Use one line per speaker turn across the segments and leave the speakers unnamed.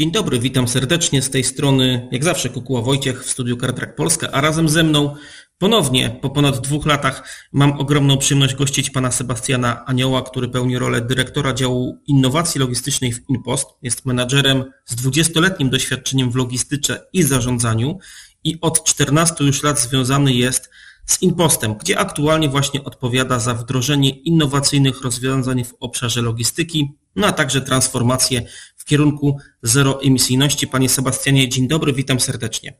Dzień dobry, witam serdecznie z tej strony, jak zawsze Kukuła Wojciech w studiu Kartrak Polska, a razem ze mną ponownie po ponad dwóch latach mam ogromną przyjemność gościć pana Sebastiana Anioła, który pełni rolę dyrektora działu innowacji logistycznej w InPost. Jest menadżerem z 20-letnim doświadczeniem w logistyce i zarządzaniu i od 14 już lat związany jest z InPostem, gdzie aktualnie właśnie odpowiada za wdrożenie innowacyjnych rozwiązań w obszarze logistyki, no a także transformację kierunku zeroemisyjności. Panie Sebastianie, dzień dobry, witam serdecznie.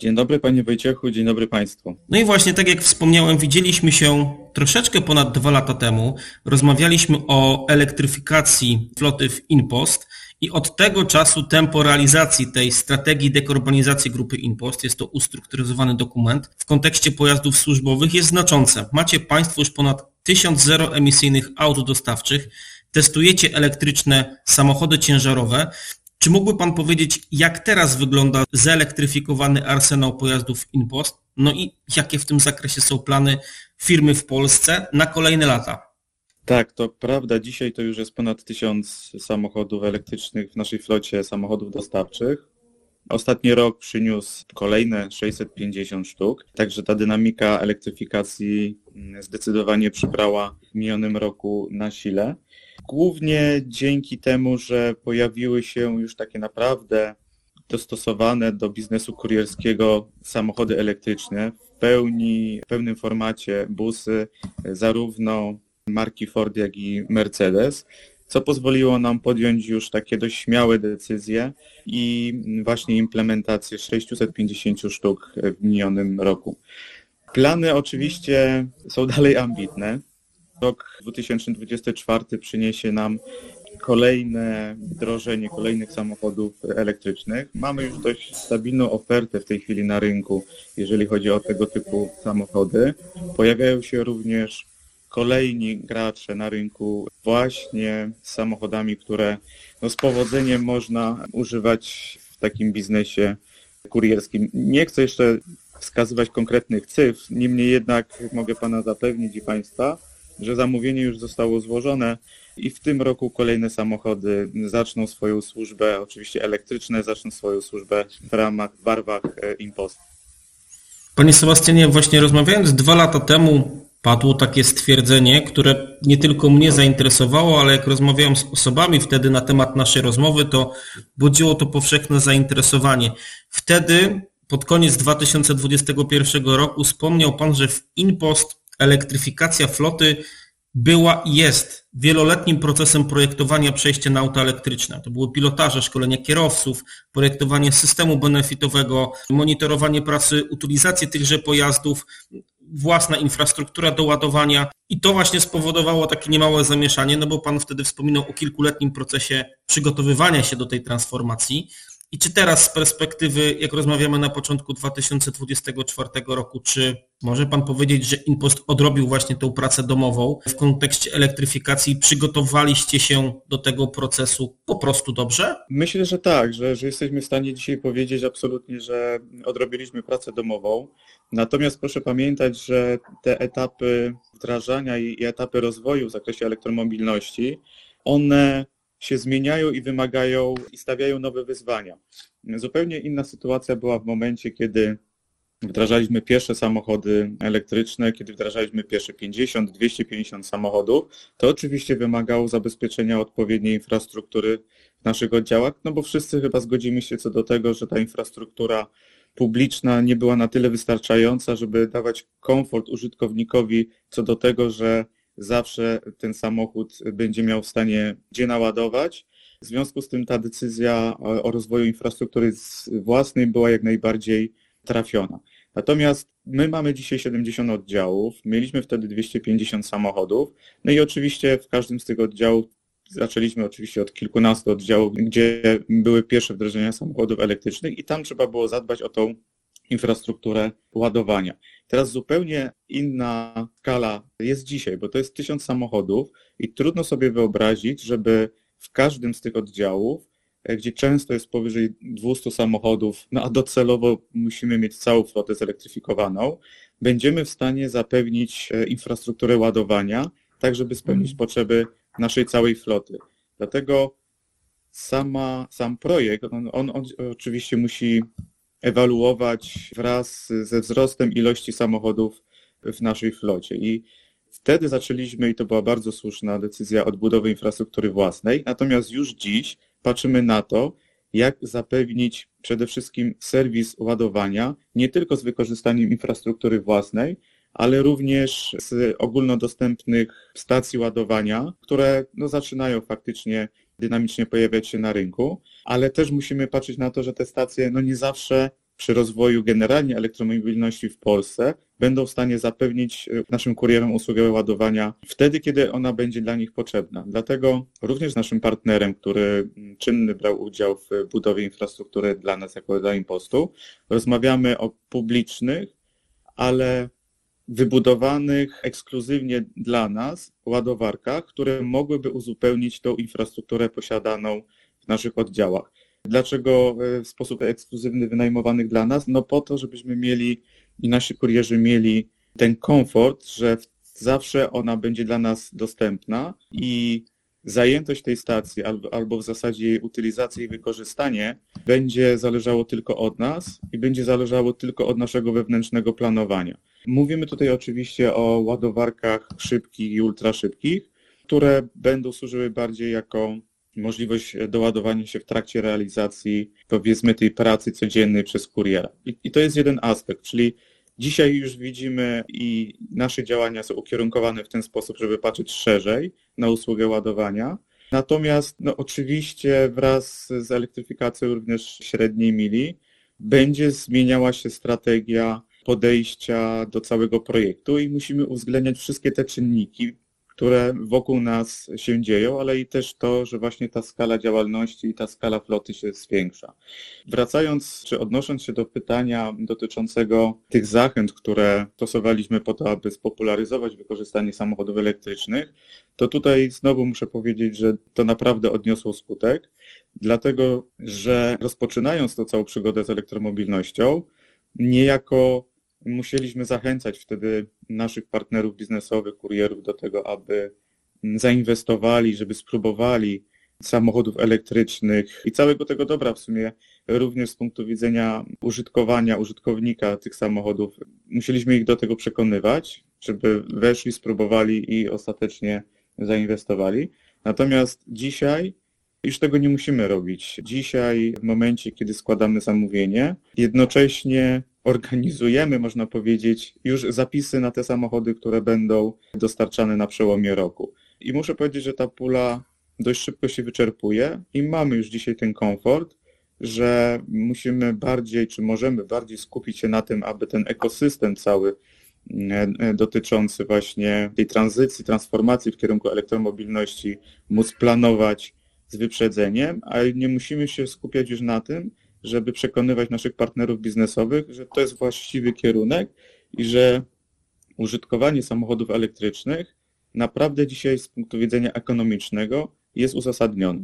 Dzień dobry Panie Wojciechu, dzień dobry Państwu.
No i właśnie tak jak wspomniałem, widzieliśmy się troszeczkę ponad dwa lata temu. Rozmawialiśmy o elektryfikacji floty w InPost i od tego czasu tempo realizacji tej strategii dekarbonizacji grupy InPost, jest to ustrukturyzowany dokument, w kontekście pojazdów służbowych jest znaczące. Macie Państwo już ponad tysiąc zeroemisyjnych aut dostawczych, testujecie elektryczne samochody ciężarowe. Czy mógłby Pan powiedzieć, jak teraz wygląda zelektryfikowany arsenał pojazdów InPost? No i jakie w tym zakresie są plany firmy w Polsce na kolejne lata?
Tak, to prawda. Dzisiaj to już jest ponad tysiąc samochodów elektrycznych w naszej flocie samochodów dostawczych. Ostatni rok przyniósł kolejne 650 sztuk, także ta dynamika elektryfikacji zdecydowanie przybrała w minionym roku na sile. Głównie dzięki temu, że pojawiły się już takie naprawdę dostosowane do biznesu kurierskiego samochody elektryczne w pełni, w pełnym formacie busy, zarówno marki Ford, jak i Mercedes, co pozwoliło nam podjąć już takie dość śmiałe decyzje i właśnie implementację 650 sztuk w minionym roku. Plany oczywiście są dalej ambitne. Rok 2024 przyniesie nam kolejne wdrożenie kolejnych samochodów elektrycznych. Mamy już dość stabilną ofertę w tej chwili na rynku, jeżeli chodzi o tego typu samochody. Pojawiają się również kolejni gracze na rynku właśnie z samochodami, które no, z powodzeniem można używać w takim biznesie kurierskim. Nie chcę jeszcze wskazywać konkretnych cyfr, niemniej jednak mogę Pana zapewnić i Państwa, że zamówienie już zostało złożone i w tym roku kolejne samochody zaczną swoją służbę, oczywiście elektryczne, zaczną swoją służbę w ramach, w barwach e, Impost.
Panie Sebastianie, właśnie rozmawiając dwa lata temu padło takie stwierdzenie, które nie tylko mnie zainteresowało, ale jak rozmawiałem z osobami wtedy na temat naszej rozmowy, to budziło to powszechne zainteresowanie. Wtedy, pod koniec 2021 roku, wspomniał Pan, że w InPost elektryfikacja floty była i jest wieloletnim procesem projektowania przejścia na auta elektryczne. To były pilotaże, szkolenia kierowców, projektowanie systemu benefitowego, monitorowanie pracy, utylizację tychże pojazdów, własna infrastruktura do ładowania i to właśnie spowodowało takie niemałe zamieszanie, no bo Pan wtedy wspominał o kilkuletnim procesie przygotowywania się do tej transformacji. I czy teraz z perspektywy, jak rozmawiamy na początku 2024 roku, czy może Pan powiedzieć, że Inpost odrobił właśnie tę pracę domową w kontekście elektryfikacji? Przygotowaliście się do tego procesu po prostu dobrze?
Myślę, że tak, że, że jesteśmy w stanie dzisiaj powiedzieć absolutnie, że odrobiliśmy pracę domową. Natomiast proszę pamiętać, że te etapy wdrażania i etapy rozwoju w zakresie elektromobilności, one się zmieniają i wymagają i stawiają nowe wyzwania. Zupełnie inna sytuacja była w momencie, kiedy wdrażaliśmy pierwsze samochody elektryczne, kiedy wdrażaliśmy pierwsze 50, 250 samochodów, to oczywiście wymagało zabezpieczenia odpowiedniej infrastruktury w naszych oddziałach, no bo wszyscy chyba zgodzimy się co do tego, że ta infrastruktura publiczna nie była na tyle wystarczająca, żeby dawać komfort użytkownikowi co do tego, że zawsze ten samochód będzie miał w stanie gdzie naładować. W związku z tym ta decyzja o rozwoju infrastruktury własnej była jak najbardziej trafiona. Natomiast my mamy dzisiaj 70 oddziałów, mieliśmy wtedy 250 samochodów, no i oczywiście w każdym z tych oddziałów zaczęliśmy oczywiście od kilkunastu oddziałów, gdzie były pierwsze wdrożenia samochodów elektrycznych i tam trzeba było zadbać o tą infrastrukturę ładowania. Teraz zupełnie inna skala jest dzisiaj, bo to jest tysiąc samochodów i trudno sobie wyobrazić, żeby w każdym z tych oddziałów, gdzie często jest powyżej 200 samochodów, no a docelowo musimy mieć całą flotę zelektryfikowaną, będziemy w stanie zapewnić e, infrastrukturę ładowania, tak żeby spełnić mhm. potrzeby naszej całej floty. Dlatego sama, sam projekt, on, on, on oczywiście musi ewaluować wraz ze wzrostem ilości samochodów w naszej flocie. I wtedy zaczęliśmy, i to była bardzo słuszna decyzja, odbudowy infrastruktury własnej. Natomiast już dziś patrzymy na to, jak zapewnić przede wszystkim serwis ładowania, nie tylko z wykorzystaniem infrastruktury własnej, ale również z ogólnodostępnych stacji ładowania, które no, zaczynają faktycznie dynamicznie pojawiać się na rynku, ale też musimy patrzeć na to, że te stacje no, nie zawsze przy rozwoju generalnie elektromobilności w Polsce będą w stanie zapewnić e, naszym kurierom usługę ładowania wtedy, kiedy ona będzie dla nich potrzebna. Dlatego również naszym partnerem, który czynny brał udział w budowie infrastruktury dla nas jako dla Impostu, rozmawiamy o publicznych, ale wybudowanych ekskluzywnie dla nas ładowarkach, które mogłyby uzupełnić tą infrastrukturę posiadaną w naszych oddziałach. Dlaczego e, w sposób ekskluzywny wynajmowanych dla nas? No po to, żebyśmy mieli i nasi kurierzy mieli ten komfort, że zawsze ona będzie dla nas dostępna i zajętość tej stacji albo, w zasadzie jej utylizacja i wykorzystanie będzie zależało tylko od nas i będzie zależało tylko od naszego wewnętrznego planowania. Mówimy tutaj oczywiście o ładowarkach szybkich i ultraszybkich, które będą służyły bardziej jako możliwość doładowania się w trakcie realizacji, powiedzmy, tej pracy codziennej przez kuriera. I, I, to jest jeden aspekt, czyli dzisiaj już widzimy i nasze działania są ukierunkowane w ten sposób, żeby patrzeć szerzej na usługę ładowania. Natomiast no, oczywiście wraz z elektryfikacją również średniej mili będzie zmieniała się strategia podejścia do całego projektu i musimy uwzględniać wszystkie te czynniki, które wokół nas się dzieją, ale i też to, że właśnie ta skala działalności i ta skala floty się zwiększa. Wracając, czy odnosząc się do pytania dotyczącego tych zachęt, które stosowaliśmy po to, aby spopularyzować wykorzystanie samochodów elektrycznych, to tutaj znowu muszę powiedzieć, że to naprawdę odniosło skutek, dlatego że rozpoczynając tą całą przygodę z elektromobilnością, niejako musieliśmy zachęcać wtedy naszych partnerów biznesowych, kurierów do tego, aby zainwestowali, żeby spróbowali samochodów elektrycznych i całego tego dobra w sumie również z punktu widzenia użytkowania, użytkownika tych samochodów. Musieliśmy ich do tego przekonywać, żeby weszli, spróbowali i ostatecznie zainwestowali. Natomiast dzisiaj już tego nie musimy robić. Dzisiaj, w momencie, kiedy składamy zamówienie, jednocześnie organizujemy, można powiedzieć, już zapisy na te samochody, które będą dostarczane na przełomie roku. I muszę powiedzieć, że ta pula dość szybko się wyczerpuje i mamy już dzisiaj ten komfort, że musimy bardziej, czy możemy bardziej skupić się na tym, aby ten ekosystem cały e, e, dotyczący właśnie tej tranzycji, transformacji w kierunku elektromobilności móc planować z wyprzedzeniem, a nie musimy się skupiać już na tym, żeby przekonywać naszych partnerów biznesowych, że to jest właściwy kierunek i że użytkowanie samochodów elektrycznych naprawdę dzisiaj z punktu widzenia ekonomicznego jest uzasadnione.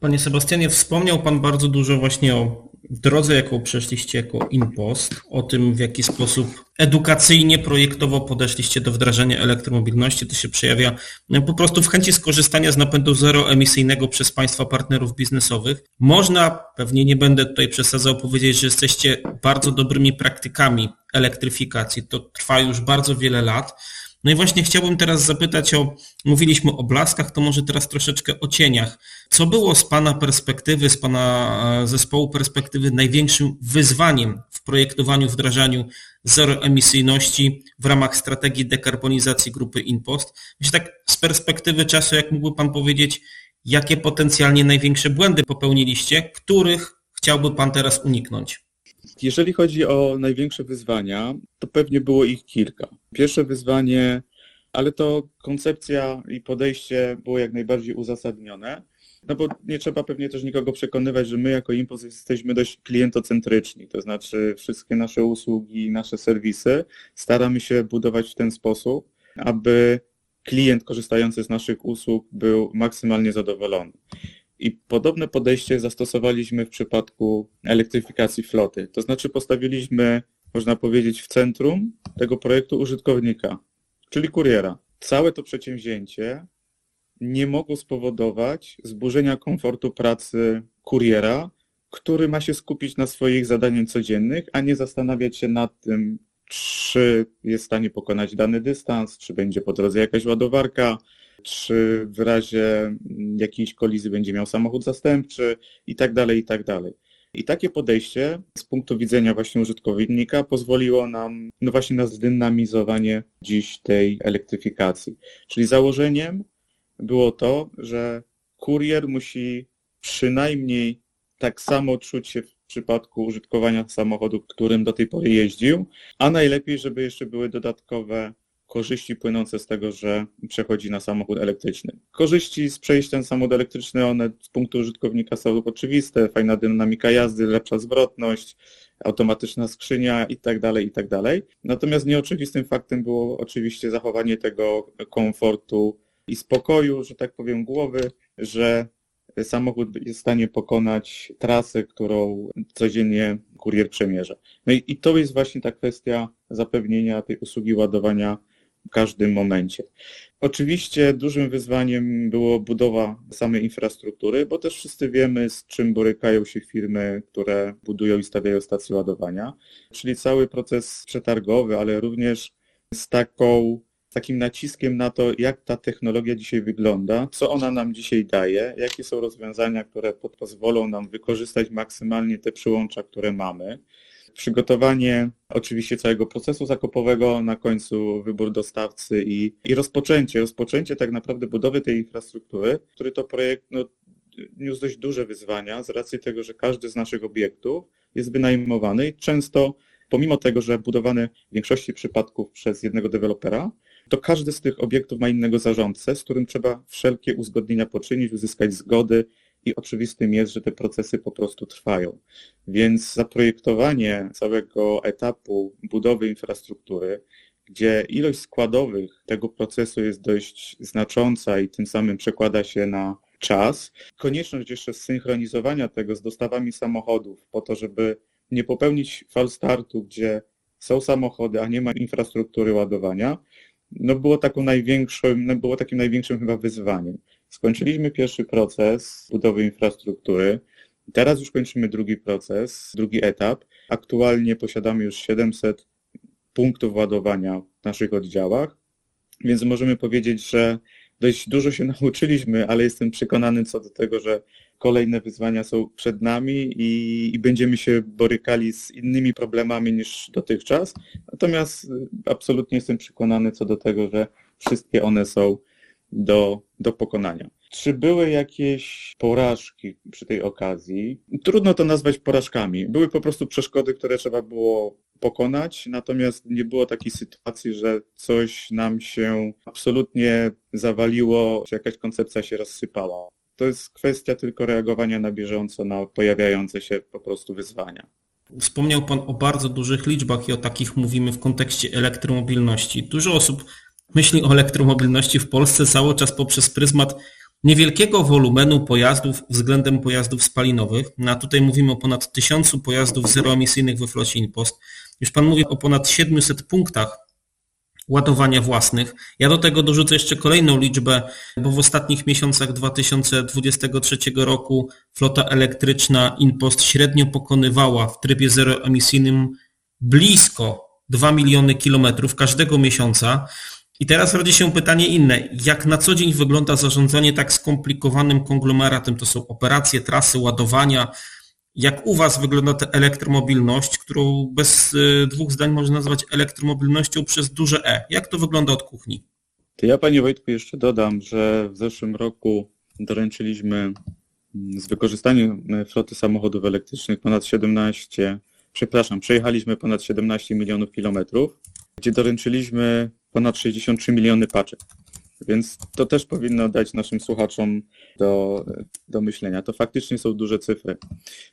Panie Sebastianie, wspomniał Pan bardzo dużo właśnie o drodze, jaką przeszliście jako InPost, o tym, w jaki sposób edukacyjnie, projektowo podeszliście do wdrażania elektromobilności. To się przejawia no, po prostu w chęci skorzystania z napędu zeroemisyjnego przez Państwa partnerów biznesowych. Można, pewnie nie będę tutaj przesadzał powiedzieć, że jesteście bardzo dobrymi praktykami elektryfikacji. To trwa już bardzo wiele lat. No i właśnie chciałbym teraz zapytać o, mówiliśmy o blaskach, to może teraz troszeczkę o cieniach. Co było z Pana perspektywy, z Pana e, zespołu perspektywy największym wyzwaniem w projektowaniu, wdrażaniu zeroemisyjności w ramach strategii dekarbonizacji grupy InPost? Myślę tak z perspektywy czasu, jak mógłby Pan powiedzieć, jakie potencjalnie największe błędy popełniliście, których chciałby Pan teraz uniknąć?
Jeżeli chodzi o największe wyzwania, to pewnie było ich kilka. Pierwsze wyzwanie, ale to koncepcja i podejście było jak najbardziej uzasadnione. No bo nie trzeba pewnie też nikogo przekonywać, że my jako Impuls jesteśmy dość klientocentryczni, to znaczy wszystkie nasze usługi, nasze serwisy staramy się budować w ten sposób, aby klient korzystający z naszych usług był maksymalnie zadowolony. I podobne podejście zastosowaliśmy w przypadku elektryfikacji floty. To znaczy postawiliśmy, można powiedzieć, w centrum tego projektu użytkownika, czyli kuriera. Całe to przedsięwzięcie nie mogą spowodować zburzenia komfortu pracy kuriera, który ma się skupić na swoich zadaniach codziennych, a nie zastanawiać się nad tym, czy jest w stanie pokonać dany dystans, czy będzie po drodze jakaś ładowarka, czy w razie jakiejś kolizji będzie miał samochód zastępczy i tak dalej, i tak dalej. I takie podejście z punktu widzenia właśnie użytkownika pozwoliło nam no właśnie na zdynamizowanie dziś tej elektryfikacji. Czyli założeniem było to, że kurier musi przynajmniej tak samo czuć się w przypadku użytkowania samochodu, którym do tej pory jeździł, a najlepiej, żeby jeszcze były dodatkowe korzyści płynące z tego, że przechodzi na samochód elektryczny. Korzyści z przejścia na samochód elektryczny, one z punktu użytkownika są oczywiste, fajna dynamika jazdy, lepsza zwrotność, automatyczna skrzynia i tak dalej, i tak. Natomiast nieoczywistym faktem było oczywiście zachowanie tego komfortu i spokoju, że tak powiem, głowy, że samochód jest w stanie pokonać trasę, którą codziennie kurier przemierza. No i, i to jest właśnie ta kwestia zapewnienia tej usługi ładowania w każdym momencie. Oczywiście dużym wyzwaniem było budowa samej infrastruktury, bo też wszyscy wiemy, z czym borykają się firmy, które budują i stawiają stacje ładowania, czyli cały proces przetargowy, ale również z taką takim naciskiem na to, jak ta technologia dzisiaj wygląda, co ona nam dzisiaj daje, jakie są rozwiązania, które pozwolą nam wykorzystać maksymalnie te przyłącza, które mamy. Przygotowanie oczywiście całego procesu zakupowego, na końcu wybór dostawcy i, i rozpoczęcie, rozpoczęcie tak naprawdę budowy tej infrastruktury, który to projekt no, niósł dość duże wyzwania z racji tego, że każdy z naszych obiektów jest wynajmowany i często pomimo tego, że budowany w większości przypadków przez jednego dewelopera, to każdy z tych obiektów ma innego zarządcę, z którym trzeba wszelkie uzgodnienia poczynić, uzyskać zgody i oczywistym jest, że te procesy po prostu trwają. Więc zaprojektowanie całego etapu budowy infrastruktury, gdzie ilość składowych tego procesu jest dość znacząca i tym samym przekłada się na czas, konieczność jeszcze zsynchronizowania tego z dostawami samochodów po to, żeby nie popełnić fal startu, gdzie są samochody, a nie ma infrastruktury ładowania, no było taką największą, no było takim największym chyba wyzwaniem. Skończyliśmy pierwszy proces budowy infrastruktury. Teraz już kończymy drugi proces, drugi etap. Aktualnie posiadamy już 700 punktów ładowania w naszych oddziałach, więc możemy powiedzieć, że dość dużo się nauczyliśmy, ale jestem przekonany co do tego, że kolejne wyzwania są przed nami i, i, będziemy się borykali z innymi problemami niż dotychczas. Natomiast y, absolutnie jestem przekonany co do tego, że wszystkie one są do, do pokonania. Czy były jakieś porażki przy tej okazji? Trudno to nazwać porażkami. Były po prostu przeszkody, które trzeba było pokonać, natomiast nie było takiej sytuacji, że coś nam się absolutnie zawaliło, czy jakaś koncepcja się rozsypała. To jest kwestia tylko reagowania na bieżąco na pojawiające się po prostu wyzwania.
Wspomniał Pan o bardzo dużych liczbach i o takich mówimy w kontekście elektromobilności. Dużo osób myśli o elektromobilności w Polsce cały czas poprzez pryzmat niewielkiego wolumenu pojazdów względem pojazdów spalinowych. No a tutaj mówimy o ponad tysiącu pojazdów zeroemisyjnych we flocie InPost. Już Pan mówi o ponad 700 punktach ładowania własnych. Ja do tego dorzucę jeszcze kolejną liczbę, bo w ostatnich miesiącach 2023 roku flota elektryczna InPost średnio pokonywała w trybie zeroemisyjnym blisko 2 miliony kilometrów każdego miesiąca. I teraz rodzi się pytanie inne. Jak na co dzień wygląda zarządzanie tak skomplikowanym konglomeratem? To są operacje, trasy, ładowania, jak u Was wygląda ta elektromobilność, którą bez y, dwóch zdań można nazwać elektromobilnością przez duże E? Jak to wygląda od kuchni?
To ja Panie Wojtku jeszcze dodam, że w zeszłym roku doręczyliśmy mm, z wykorzystaniem e, floty samochodów elektrycznych ponad 17, przepraszam, przejechaliśmy ponad 17 milionów kilometrów, gdzie doręczyliśmy ponad 63 miliony paczek. Więc to też powinno dać naszym słuchaczom do, do myślenia. To faktycznie są duże cyfry,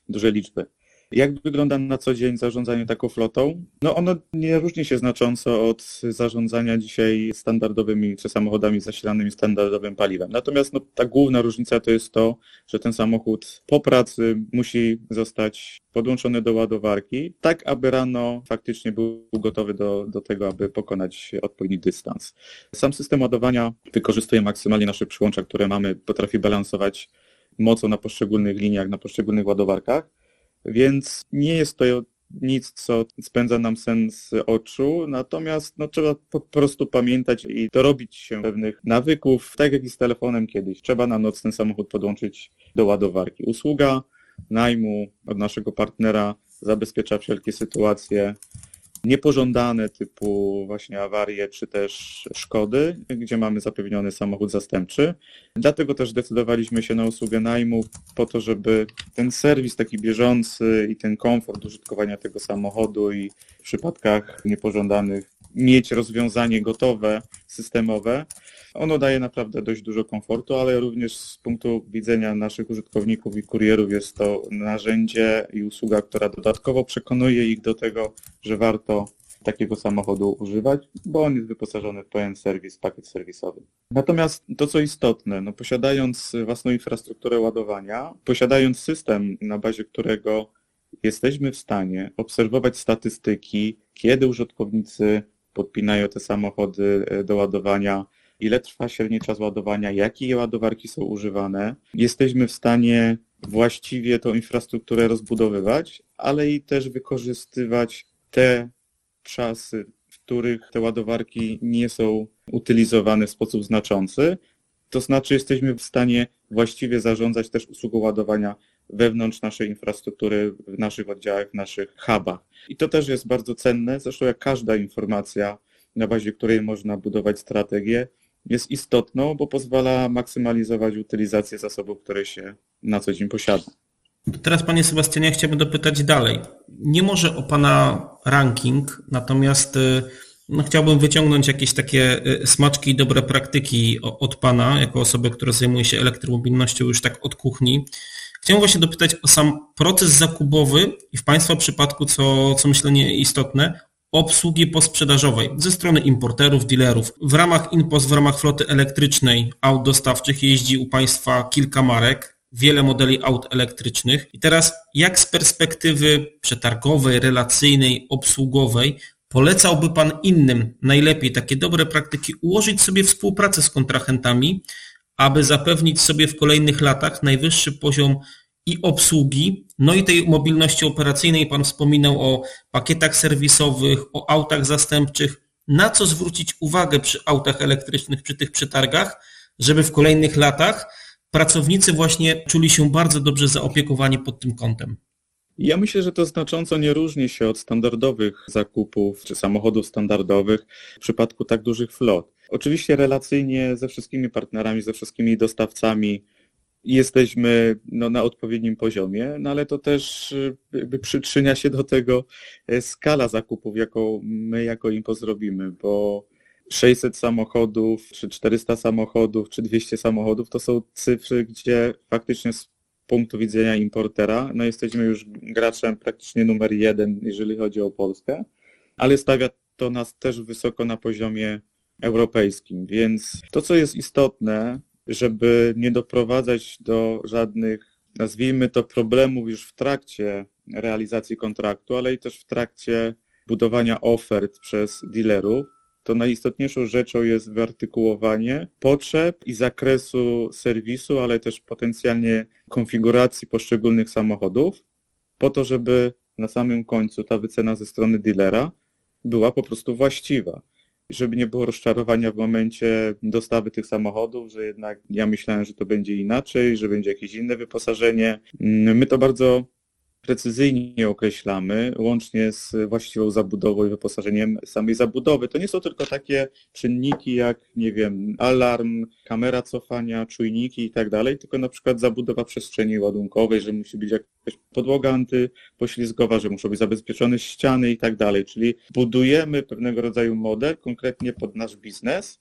duże liczby. Jak wygląda na co dzień zarządzanie taką flotą? No ono nie różni się znacząco od zarządzania dzisiaj standardowymi czy samochodami zasilanymi standardowym paliwem. Natomiast no, ta główna różnica to jest to, że ten samochód po pracy musi zostać podłączony do ładowarki, tak aby rano faktycznie był gotowy do, do tego, aby pokonać odpowiedni dystans. Sam system ładowania wykorzystuje maksymalnie nasze przyłącza, które mamy, potrafi balansować mocą na poszczególnych liniach, na poszczególnych ładowarkach, więc nie jest to nic, co spędza nam sens oczu, natomiast no, trzeba po prostu pamiętać i dorobić się pewnych nawyków, tak jak i z telefonem kiedyś. Trzeba na noc ten samochód podłączyć do ładowarki. Usługa najmu od naszego partnera zabezpiecza wszelkie sytuacje niepożądane typu właśnie awarie czy też szkody, gdzie mamy zapewniony samochód zastępczy. Dlatego też decydowaliśmy się na usługę najmu po to, żeby ten serwis taki bieżący i ten komfort użytkowania tego samochodu i w przypadkach niepożądanych mieć rozwiązanie gotowe, systemowe. Ono daje naprawdę dość dużo komfortu, ale również z punktu widzenia naszych użytkowników i kurierów jest to narzędzie i usługa, która dodatkowo przekonuje ich do tego, że warto takiego samochodu używać, bo on jest wyposażony w pełen serwis, pakiet serwisowy. Natomiast to, co istotne, no posiadając własną infrastrukturę ładowania, posiadając system, na bazie którego jesteśmy w stanie obserwować statystyki, kiedy użytkownicy podpinają te samochody e, do ładowania, ile trwa średni czas ładowania, jakie ładowarki są używane. Jesteśmy w stanie właściwie tą infrastrukturę rozbudowywać, ale i też wykorzystywać te czasy, w których te ładowarki nie są utylizowane w sposób znaczący. To znaczy jesteśmy w stanie właściwie zarządzać też usługą ładowania wewnątrz naszej infrastruktury, w naszych oddziałach, w naszych hubach. I to też jest bardzo cenne, zresztą jak każda informacja, na bazie której można budować strategię, jest istotną, bo pozwala maksymalizować utylizację zasobów, które się na co dzień posiada.
Teraz Panie Sebastianie chciałbym dopytać dalej. Nie może o Pana ranking, natomiast y, no, chciałbym wyciągnąć jakieś takie y, smaczki i dobre praktyki od Pana, jako osoby, która zajmuje się elektromobilnością już tak od kuchni. Chciałem właśnie dopytać o sam proces zakupowy i w Państwa przypadku, co, co myślę istotne, obsługi posprzedażowej ze strony importerów, dealerów. W ramach InPost, w ramach floty elektrycznej aut dostawczych jeździ u Państwa kilka marek, wiele modeli aut elektrycznych. I teraz jak z perspektywy przetargowej, relacyjnej, obsługowej polecałby Pan innym najlepiej takie dobre praktyki ułożyć sobie współpracę z kontrahentami, aby zapewnić sobie w kolejnych latach najwyższy poziom i obsługi, no i tej mobilności operacyjnej. Pan wspominał o pakietach serwisowych, o autach zastępczych. Na co zwrócić uwagę przy autach elektrycznych, przy tych przetargach, żeby w kolejnych latach pracownicy właśnie czuli się bardzo dobrze zaopiekowani pod tym kątem?
Ja myślę, że to znacząco nie różni się od standardowych zakupów czy samochodów standardowych w przypadku tak dużych flot. Oczywiście relacyjnie ze wszystkimi partnerami, ze wszystkimi dostawcami jesteśmy no, na odpowiednim poziomie, no ale to też y, jakby przyczynia się do tego e, skala zakupów, jaką my jako IMPO zrobimy, bo 600 samochodów, czy 400 samochodów, czy 200 samochodów to są cyfry, gdzie faktycznie z punktu widzenia importera, no jesteśmy już graczem praktycznie numer jeden, jeżeli chodzi o Polskę, ale stawia to nas też wysoko na poziomie europejskim, więc to, co jest istotne, żeby nie doprowadzać do żadnych, nazwijmy to, problemów już w trakcie realizacji kontraktu, ale i też w trakcie budowania ofert przez dealerów, to najistotniejszą rzeczą jest wyartykułowanie potrzeb i zakresu serwisu, ale też potencjalnie konfiguracji poszczególnych samochodów, po to, żeby na samym końcu ta wycena ze strony dealera była po prostu właściwa żeby nie było rozczarowania w momencie dostawy tych samochodów, że jednak ja myślałem, że to będzie inaczej, że będzie jakieś inne wyposażenie. Mm, my to bardzo precyzyjnie określamy, łącznie z właściwą zabudową i wyposażeniem samej zabudowy. To nie są tylko takie czynniki jak, nie wiem, alarm, kamera cofania, czujniki i tak dalej, tylko na przykład zabudowa przestrzeni ładunkowej, że musi być jakaś podłoga antypoślizgowa, że muszą być zabezpieczone ściany i tak dalej. Czyli budujemy pewnego rodzaju model konkretnie pod nasz biznes,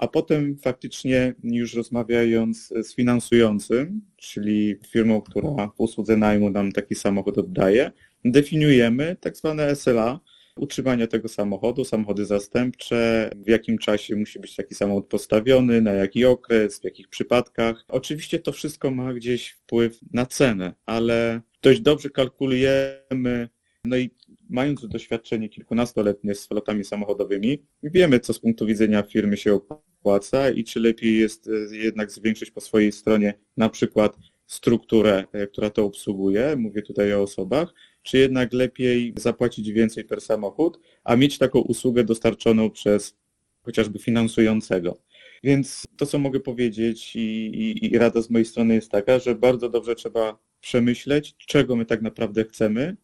a potem faktycznie już rozmawiając z finansującym, czyli firmą, która w usłudze najmu nam taki samochód oddaje, definiujemy tak zwane SLA, utrzymania tego samochodu, samochody zastępcze, w jakim czasie musi być taki samochód postawiony, na jaki okres, w jakich przypadkach. Oczywiście to wszystko ma gdzieś wpływ na cenę, ale dość dobrze kalkulujemy, no i mając doświadczenie kilkunastoletnie z flotami samochodowymi, wiemy, co z punktu widzenia firmy się opłaca i czy lepiej jest e, jednak zwiększyć po swojej stronie na przykład strukturę, e, która to obsługuje, mówię tutaj o osobach, czy jednak lepiej zapłacić więcej per samochód, a mieć taką usługę dostarczoną przez chociażby finansującego. Więc to, co mogę powiedzieć i, i, i rada z mojej strony jest taka, że bardzo dobrze trzeba przemyśleć, czego my tak naprawdę chcemy,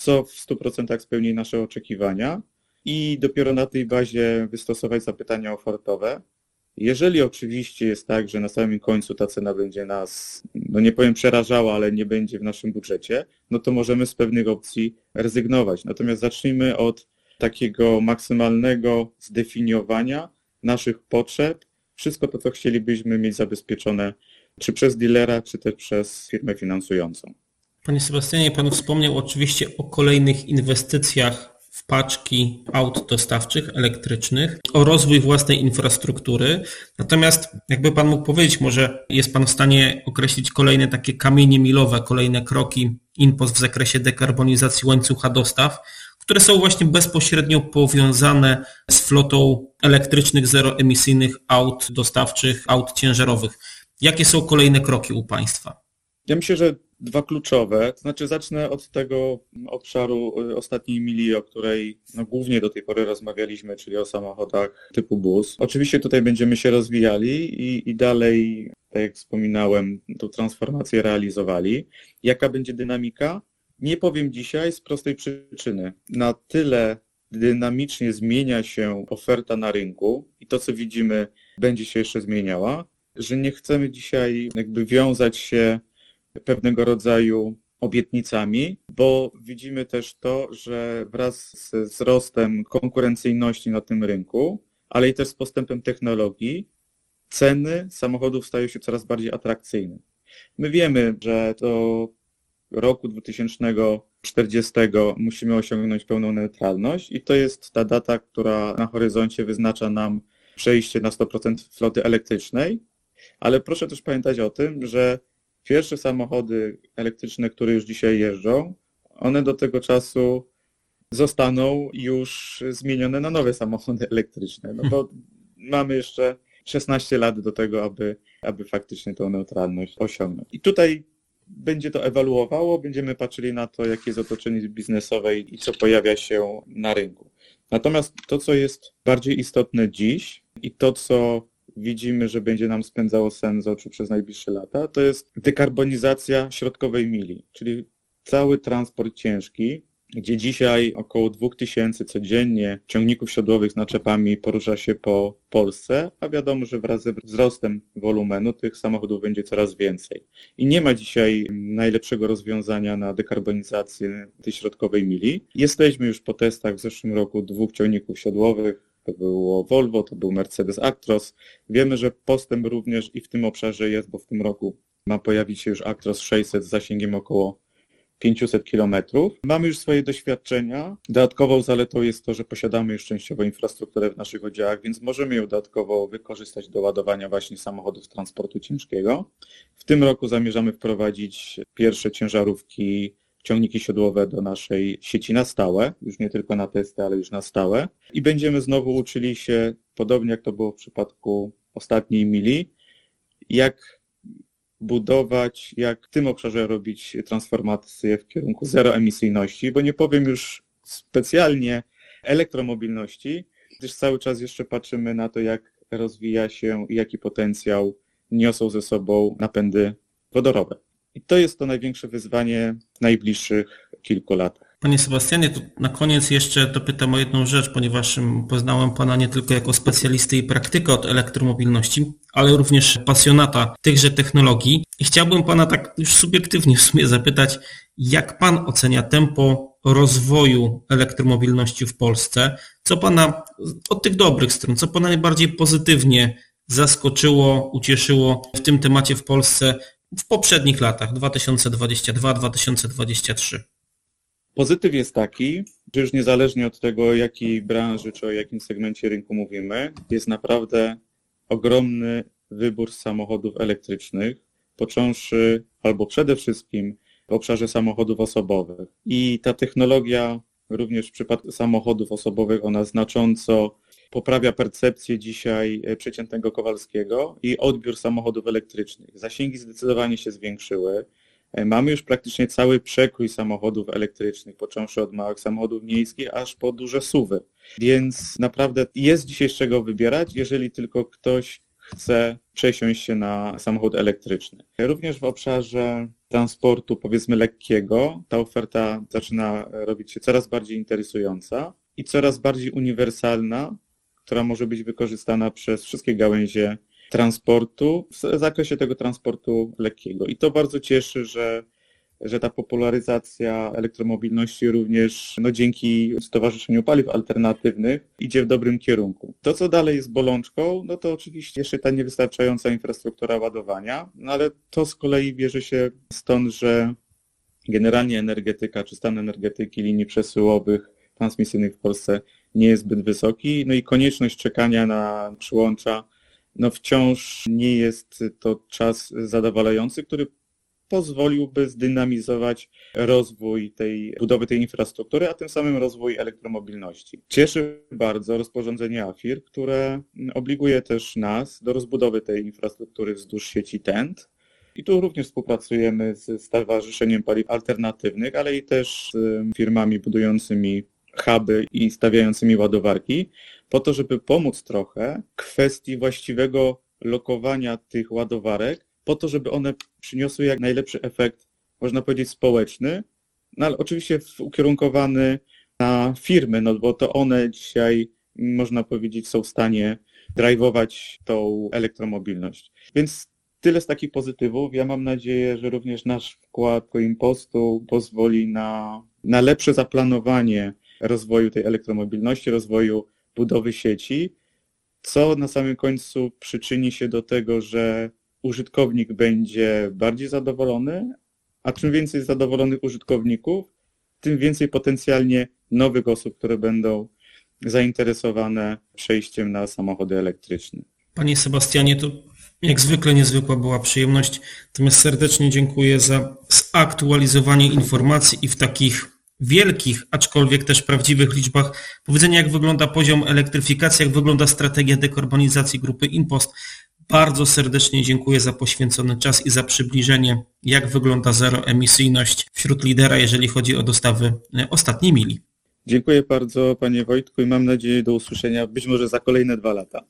co w 100% spełni nasze oczekiwania i dopiero na tej bazie wystosować zapytania ofertowe. Jeżeli oczywiście jest tak, że na samym końcu ta cena będzie nas, no nie powiem przerażała, ale nie będzie w naszym budżecie, no to możemy z pewnych opcji rezygnować. Natomiast zacznijmy od takiego maksymalnego zdefiniowania naszych potrzeb, wszystko to, co chcielibyśmy mieć zabezpieczone, czy przez dealera, czy też przez firmę finansującą.
Panie Sebastianie, Pan wspomniał oczywiście o kolejnych inwestycjach w paczki aut dostawczych elektrycznych, o rozwój własnej infrastruktury. Natomiast jakby Pan mógł powiedzieć, może jest Pan w stanie określić kolejne takie kamienie milowe, kolejne kroki InPost w zakresie dekarbonizacji łańcucha dostaw, które są właśnie bezpośrednio powiązane z flotą elektrycznych, zeroemisyjnych aut dostawczych, aut ciężarowych. Jakie są kolejne kroki u Państwa?
Ja myślę, że dwa kluczowe. To znaczy zacznę od tego obszaru y, ostatniej mili, o której no, głównie do tej pory rozmawialiśmy, czyli o samochodach typu bus. Oczywiście tutaj będziemy się rozwijali i, i dalej, tak jak wspominałem, tą transformację realizowali. Jaka będzie dynamika? Nie powiem dzisiaj z prostej przyczyny. Na tyle dynamicznie zmienia się oferta na rynku i to, co widzimy, będzie się jeszcze zmieniała, że nie chcemy dzisiaj jakby wiązać się pewnego rodzaju obietnicami, bo widzimy też to, że wraz z wzrostem konkurencyjności na tym rynku, ale i też z postępem technologii, ceny samochodów stają się coraz bardziej atrakcyjne. My wiemy, że do roku 2040 musimy osiągnąć pełną neutralność i to jest ta data, która na horyzoncie wyznacza nam przejście na 100% floty elektrycznej, ale proszę też pamiętać o tym, że Pierwsze samochody elektryczne, które już dzisiaj jeżdżą, one do tego czasu zostaną już zmienione na nowe samochody elektryczne. No bo mamy jeszcze 16 lat do tego, aby, aby faktycznie tą neutralność osiągnąć. I tutaj będzie to ewaluowało, będziemy patrzyli na to, jakie jest otoczenie biznesowe i co pojawia się na rynku. Natomiast to, co jest bardziej istotne dziś i to, co widzimy, że będzie nam spędzało sen z oczu przez najbliższe lata, to jest dekarbonizacja środkowej mili, czyli cały transport ciężki, gdzie dzisiaj około 2000 codziennie ciągników siodłowych z naczepami porusza się po Polsce, a wiadomo, że wraz ze wzrostem wolumenu tych samochodów będzie coraz więcej. I nie ma dzisiaj najlepszego rozwiązania na dekarbonizację tej środkowej mili. Jesteśmy już po testach w zeszłym roku dwóch ciągników siodłowych, to było Volvo, to był Mercedes Actros. Wiemy, że postęp również i w tym obszarze jest, bo w tym roku ma pojawić się już Actros 600 z zasięgiem około 500 km. Mamy już swoje doświadczenia. Dodatkową zaletą jest to, że posiadamy już częściowo infrastrukturę w naszych oddziałach, więc możemy ją dodatkowo wykorzystać do ładowania właśnie samochodów transportu ciężkiego. W tym roku zamierzamy wprowadzić pierwsze ciężarówki ciągniki siodłowe do naszej sieci na stałe, już nie tylko na testy, ale już na stałe. I będziemy znowu uczyli się, podobnie jak to było w przypadku ostatniej mili, jak budować, jak w tym obszarze robić transformację w kierunku zeroemisyjności, bo nie powiem już specjalnie elektromobilności, gdyż cały czas jeszcze patrzymy na to, jak rozwija się i jaki potencjał niosą ze sobą napędy wodorowe. I to jest to największe wyzwanie w najbliższych kilku latach.
Panie Sebastianie, to na koniec jeszcze dopytam o jedną rzecz, ponieważ poznałem Pana nie tylko jako specjalisty i praktyka od elektromobilności, ale również pasjonata tychże technologii. I chciałbym Pana tak już subiektywnie w sumie zapytać, jak Pan ocenia tempo rozwoju elektromobilności w Polsce? Co Pana od tych dobrych stron, co Pana najbardziej pozytywnie zaskoczyło, ucieszyło w tym temacie w Polsce w poprzednich latach 2022-2023?
Pozytyw jest taki, że już niezależnie od tego, o jakiej branży czy o jakim segmencie rynku mówimy, jest naprawdę ogromny wybór samochodów elektrycznych, począwszy albo przede wszystkim w obszarze samochodów osobowych. I ta technologia również w przypadku samochodów osobowych ona znacząco poprawia percepcję dzisiaj e, przeciętnego Kowalskiego i odbiór samochodów elektrycznych. Zasięgi zdecydowanie się zwiększyły. E, mamy już praktycznie cały przekrój samochodów elektrycznych, począwszy od małych samochodów miejskich, aż po duże suwy. Więc naprawdę jest dzisiaj z czego wybierać, jeżeli tylko ktoś chce przesiąść się na samochód elektryczny. Również w obszarze transportu, powiedzmy lekkiego, ta oferta zaczyna robić się coraz bardziej interesująca i coraz bardziej uniwersalna, która może być wykorzystana przez wszystkie gałęzie transportu w zakresie tego transportu lekkiego. I to bardzo cieszy, że, że ta popularyzacja elektromobilności również no, dzięki Stowarzyszeniu Paliw Alternatywnych idzie w dobrym kierunku. To, co dalej jest bolączką, no to oczywiście jeszcze ta niewystarczająca infrastruktura ładowania, no ale to z kolei bierze się stąd, że generalnie energetyka czy stan energetyki linii przesyłowych, transmisyjnych w Polsce nie jest zbyt wysoki, no i konieczność czekania na przyłącza no wciąż nie jest to czas zadowalający, który pozwoliłby zdynamizować rozwój tej budowy tej infrastruktury, a tym samym rozwój elektromobilności. Cieszy bardzo rozporządzenie AFIR, które obliguje też nas do rozbudowy tej infrastruktury wzdłuż sieci TENT. I tu również współpracujemy z Stowarzyszeniem Paliw Alternatywnych, ale i też z firmami budującymi huby i stawiającymi ładowarki, po to, żeby pomóc trochę kwestii właściwego lokowania tych ładowarek, po to, żeby one przyniosły jak najlepszy efekt, można powiedzieć, społeczny, no ale oczywiście ukierunkowany na firmy, no bo to one dzisiaj, można powiedzieć, są w stanie drive'ować tą elektromobilność. Więc tyle z takich pozytywów. Ja mam nadzieję, że również nasz wkład do impostu pozwoli na, na lepsze zaplanowanie rozwoju tej elektromobilności, rozwoju budowy sieci, co na samym końcu przyczyni się do tego, że użytkownik będzie bardziej zadowolony, a czym więcej zadowolonych użytkowników, tym więcej potencjalnie nowych osób, które będą zainteresowane przejściem na samochody elektryczne.
Panie Sebastianie, to jak zwykle niezwykła była przyjemność. Natomiast serdecznie dziękuję za zaktualizowanie informacji i w takich wielkich, aczkolwiek też prawdziwych liczbach powiedzenia, jak wygląda poziom elektryfikacji, jak wygląda strategia dekarbonizacji grupy Impost. Bardzo serdecznie dziękuję za poświęcony czas i za przybliżenie, jak wygląda zeroemisyjność wśród lidera, jeżeli chodzi o dostawy e, ostatniej mili.
Dziękuję bardzo Panie Wojtku i mam nadzieję do usłyszenia być może za kolejne dwa lata.